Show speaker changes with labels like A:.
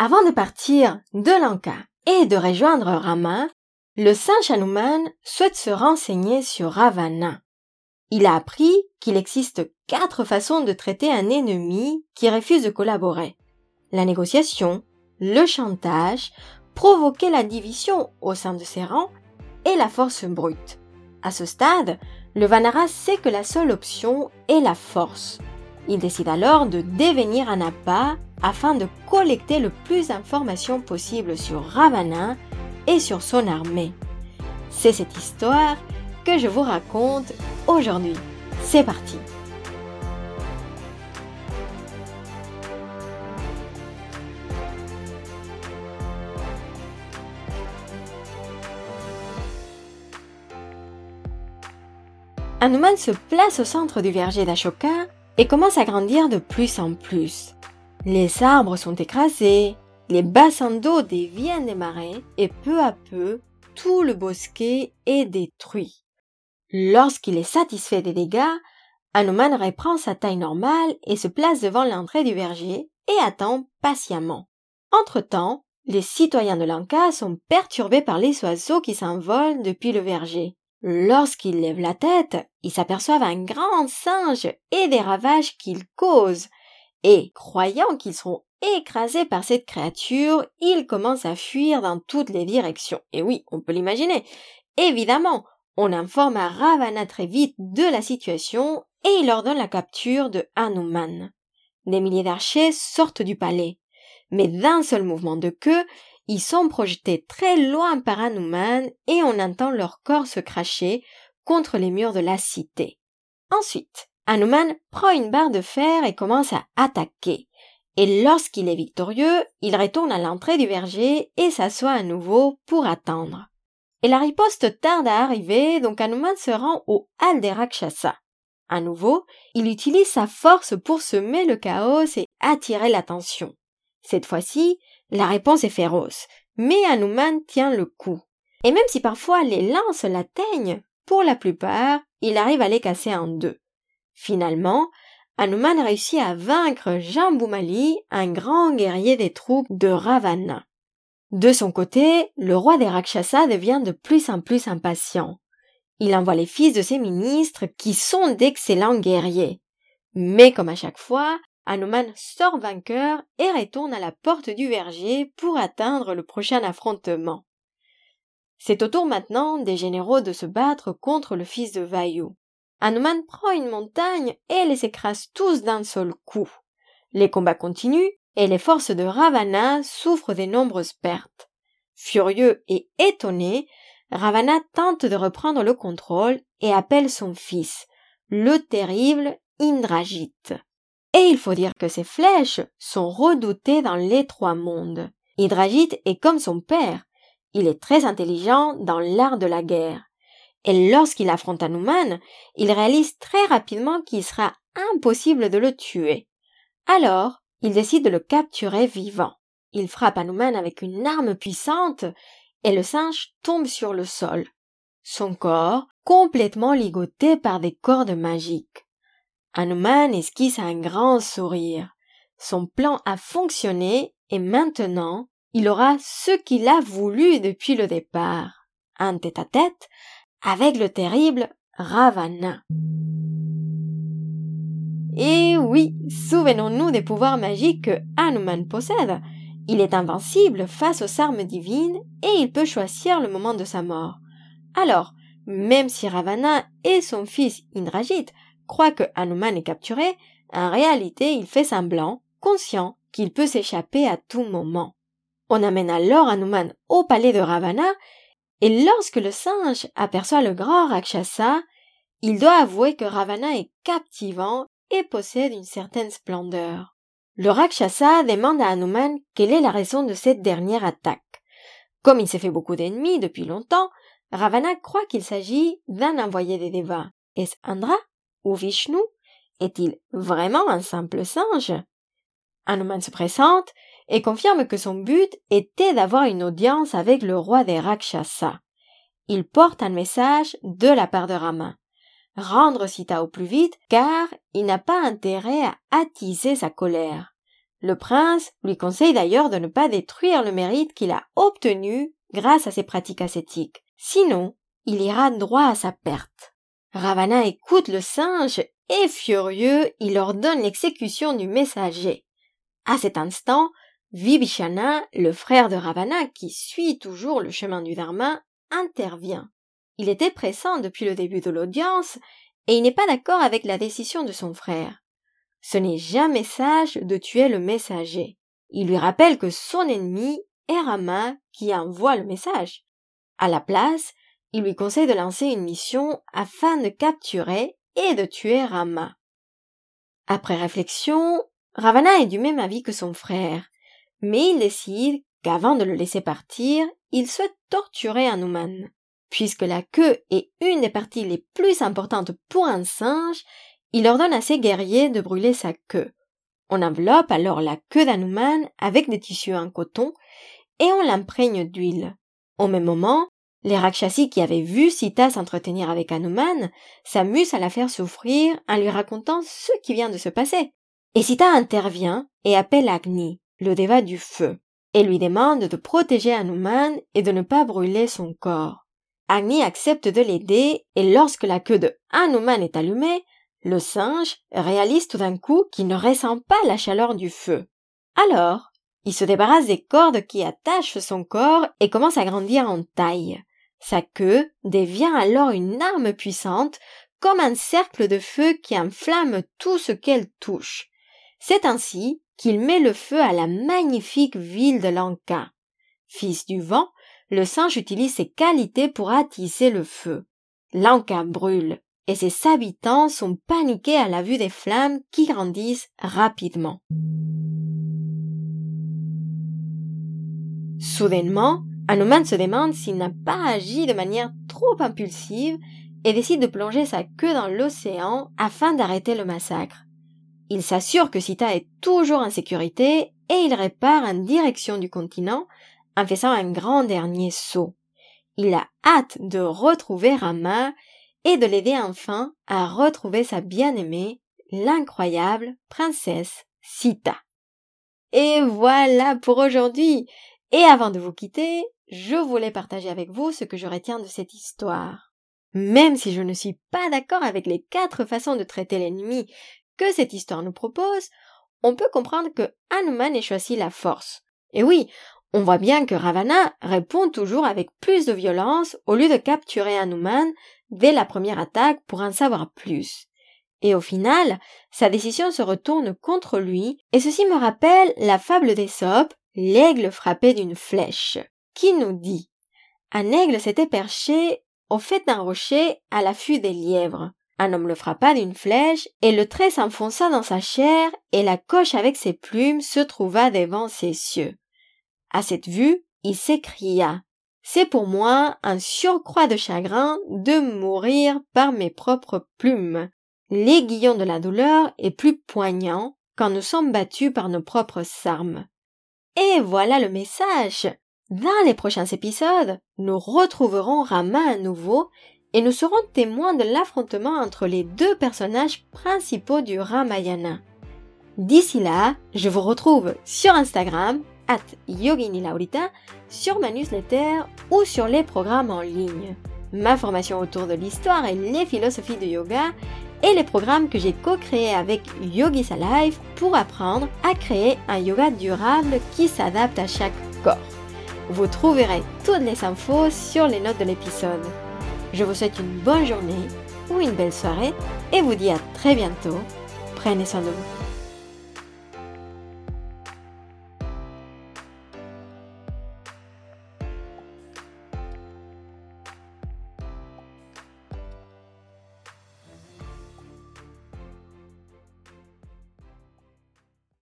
A: Avant de partir de Lanka et de rejoindre Rama, le saint Hanuman souhaite se renseigner sur Ravana. Il a appris qu'il existe quatre façons de traiter un ennemi qui refuse de collaborer. La négociation, le chantage, provoquer la division au sein de ses rangs et la force brute. À ce stade, le Vanara sait que la seule option est la force. Il décide alors de devenir un appât afin de collecter le plus d'informations possible sur Ravana et sur son armée. C'est cette histoire que je vous raconte aujourd'hui. C'est parti Hanuman se place au centre du verger d'Ashoka et commence à grandir de plus en plus. Les arbres sont écrasés, les bassins d'eau deviennent des marais et peu à peu, tout le bosquet est détruit. Lorsqu'il est satisfait des dégâts, Hanuman reprend sa taille normale et se place devant l'entrée du verger et attend patiemment. Entre-temps, les citoyens de Lanka sont perturbés par les oiseaux qui s'envolent depuis le verger. Lorsqu'ils lèvent la tête, ils s'aperçoivent un grand singe et des ravages qu'il cause. Et, croyant qu'ils seront écrasés par cette créature, ils commencent à fuir dans toutes les directions. Et oui, on peut l'imaginer. Évidemment, on informe à Ravana très vite de la situation et il ordonne la capture de Hanuman. Des milliers d'archers sortent du palais. Mais d'un seul mouvement de queue, ils sont projetés très loin par Hanuman et on entend leur corps se cracher contre les murs de la cité. Ensuite, Hanuman prend une barre de fer et commence à attaquer. Et lorsqu'il est victorieux, il retourne à l'entrée du verger et s'assoit à nouveau pour attendre. Et la riposte tarde à arriver, donc Hanuman se rend au Hall des. À nouveau, il utilise sa force pour semer le chaos et attirer l'attention. Cette fois-ci, la réponse est féroce, mais Hanuman tient le coup. Et même si parfois les lances l'atteignent, pour la plupart, il arrive à les casser en deux. Finalement, Hanuman réussit à vaincre Jambumali, un grand guerrier des troupes de Ravana. De son côté, le roi des Rakshasas devient de plus en plus impatient. Il envoie les fils de ses ministres qui sont d'excellents guerriers. Mais comme à chaque fois, Hanuman sort vainqueur et retourne à la porte du verger pour atteindre le prochain affrontement. C'est au tour maintenant des généraux de se battre contre le fils de Vayu. Hanuman prend une montagne et les écrase tous d'un seul coup. Les combats continuent et les forces de Ravana souffrent de nombreuses pertes. Furieux et étonné, Ravana tente de reprendre le contrôle et appelle son fils, le terrible Indrajit. Et il faut dire que ces flèches sont redoutées dans les trois mondes. Hydragite est comme son père. Il est très intelligent dans l'art de la guerre. Et lorsqu'il affronte Hanuman, il réalise très rapidement qu'il sera impossible de le tuer. Alors, il décide de le capturer vivant. Il frappe Hanuman avec une arme puissante et le singe tombe sur le sol. Son corps complètement ligoté par des cordes magiques. Hanuman esquisse un grand sourire. Son plan a fonctionné et maintenant il aura ce qu'il a voulu depuis le départ. Un tête-à-tête avec le terrible Ravana. Et oui, souvenons-nous des pouvoirs magiques que Hanuman possède. Il est invincible face aux armes divines et il peut choisir le moment de sa mort. Alors, même si Ravana et son fils Indrajit croit que Hanuman est capturé, en réalité il fait semblant, conscient qu'il peut s'échapper à tout moment. On amène alors Hanuman au palais de Ravana, et lorsque le singe aperçoit le grand Rakshasa, il doit avouer que Ravana est captivant et possède une certaine splendeur. Le Rakshasa demande à Hanuman quelle est la raison de cette dernière attaque. Comme il s'est fait beaucoup d'ennemis depuis longtemps, Ravana croit qu'il s'agit d'un envoyé des Devas. Est-ce Andra ou Vishnu? Est-il vraiment un simple singe? Hanuman se présente et confirme que son but était d'avoir une audience avec le roi des Rakshasa. Il porte un message de la part de Rama. Rendre Sita au plus vite car il n'a pas intérêt à attiser sa colère. Le prince lui conseille d'ailleurs de ne pas détruire le mérite qu'il a obtenu grâce à ses pratiques ascétiques. Sinon, il ira droit à sa perte. Ravana écoute le singe et furieux, il ordonne l'exécution du messager. À cet instant, Vibhishana, le frère de Ravana, qui suit toujours le chemin du Dharma, intervient. Il était pressant depuis le début de l'audience et il n'est pas d'accord avec la décision de son frère. Ce n'est jamais sage de tuer le messager. Il lui rappelle que son ennemi est Rama qui envoie le message. À la place, il lui conseille de lancer une mission afin de capturer et de tuer Rama. Après réflexion, Ravana est du même avis que son frère, mais il décide qu'avant de le laisser partir, il souhaite torturer Hanuman. Puisque la queue est une des parties les plus importantes pour un singe, il ordonne à ses guerriers de brûler sa queue. On enveloppe alors la queue d'Hanuman avec des tissus en coton et on l'imprègne d'huile. Au même moment, les Rakshasi qui avaient vu Sita s'entretenir avec Hanuman s'amusent à la faire souffrir en lui racontant ce qui vient de se passer. Et Sita intervient et appelle Agni, le déva du feu, et lui demande de protéger Hanuman et de ne pas brûler son corps. Agni accepte de l'aider et lorsque la queue de Hanuman est allumée, le singe réalise tout d'un coup qu'il ne ressent pas la chaleur du feu. Alors, il se débarrasse des cordes qui attachent son corps et commence à grandir en taille. Sa queue devient alors une arme puissante, comme un cercle de feu qui enflamme tout ce qu'elle touche. C'est ainsi qu'il met le feu à la magnifique ville de Lanka. Fils du vent, le singe utilise ses qualités pour attiser le feu. Lanka brûle, et ses habitants sont paniqués à la vue des flammes qui grandissent rapidement. Soudainement, Hanuman se demande s'il n'a pas agi de manière trop impulsive et décide de plonger sa queue dans l'océan afin d'arrêter le massacre. Il s'assure que Sita est toujours en sécurité et il répare en direction du continent en faisant un grand dernier saut. Il a hâte de retrouver Rama et de l'aider enfin à retrouver sa bien-aimée, l'incroyable princesse Sita. Et voilà pour aujourd'hui. Et avant de vous quitter, je voulais partager avec vous ce que je retiens de cette histoire. Même si je ne suis pas d'accord avec les quatre façons de traiter l'ennemi que cette histoire nous propose, on peut comprendre que Hanuman ait choisi la force. Et oui, on voit bien que Ravana répond toujours avec plus de violence au lieu de capturer Hanuman dès la première attaque pour en savoir plus. Et au final, sa décision se retourne contre lui, et ceci me rappelle la fable d'Ésope, l'aigle frappé d'une flèche qui nous dit Un aigle s'était perché au fait d'un rocher à l'affût des lièvres. Un homme le frappa d'une flèche, et le trait s'enfonça dans sa chair, et la coche avec ses plumes se trouva devant ses cieux. À cette vue, il s'écria C'est pour moi un surcroît de chagrin de mourir par mes propres plumes. L'aiguillon de la douleur est plus poignant quand nous sommes battus par nos propres armes. Et voilà le message. Dans les prochains épisodes, nous retrouverons Rama à nouveau et nous serons témoins de l'affrontement entre les deux personnages principaux du Ramayana. D'ici là, je vous retrouve sur Instagram, at Yogini Laurita, sur ma newsletter ou sur les programmes en ligne. Ma formation autour de l'histoire et les philosophies de yoga et les programmes que j'ai co-créés avec Yogis Alive pour apprendre à créer un yoga durable qui s'adapte à chaque corps. Vous trouverez toutes les infos sur les notes de l'épisode. Je vous souhaite une bonne journée ou une belle soirée et vous dis à très bientôt. Prenez soin de vous.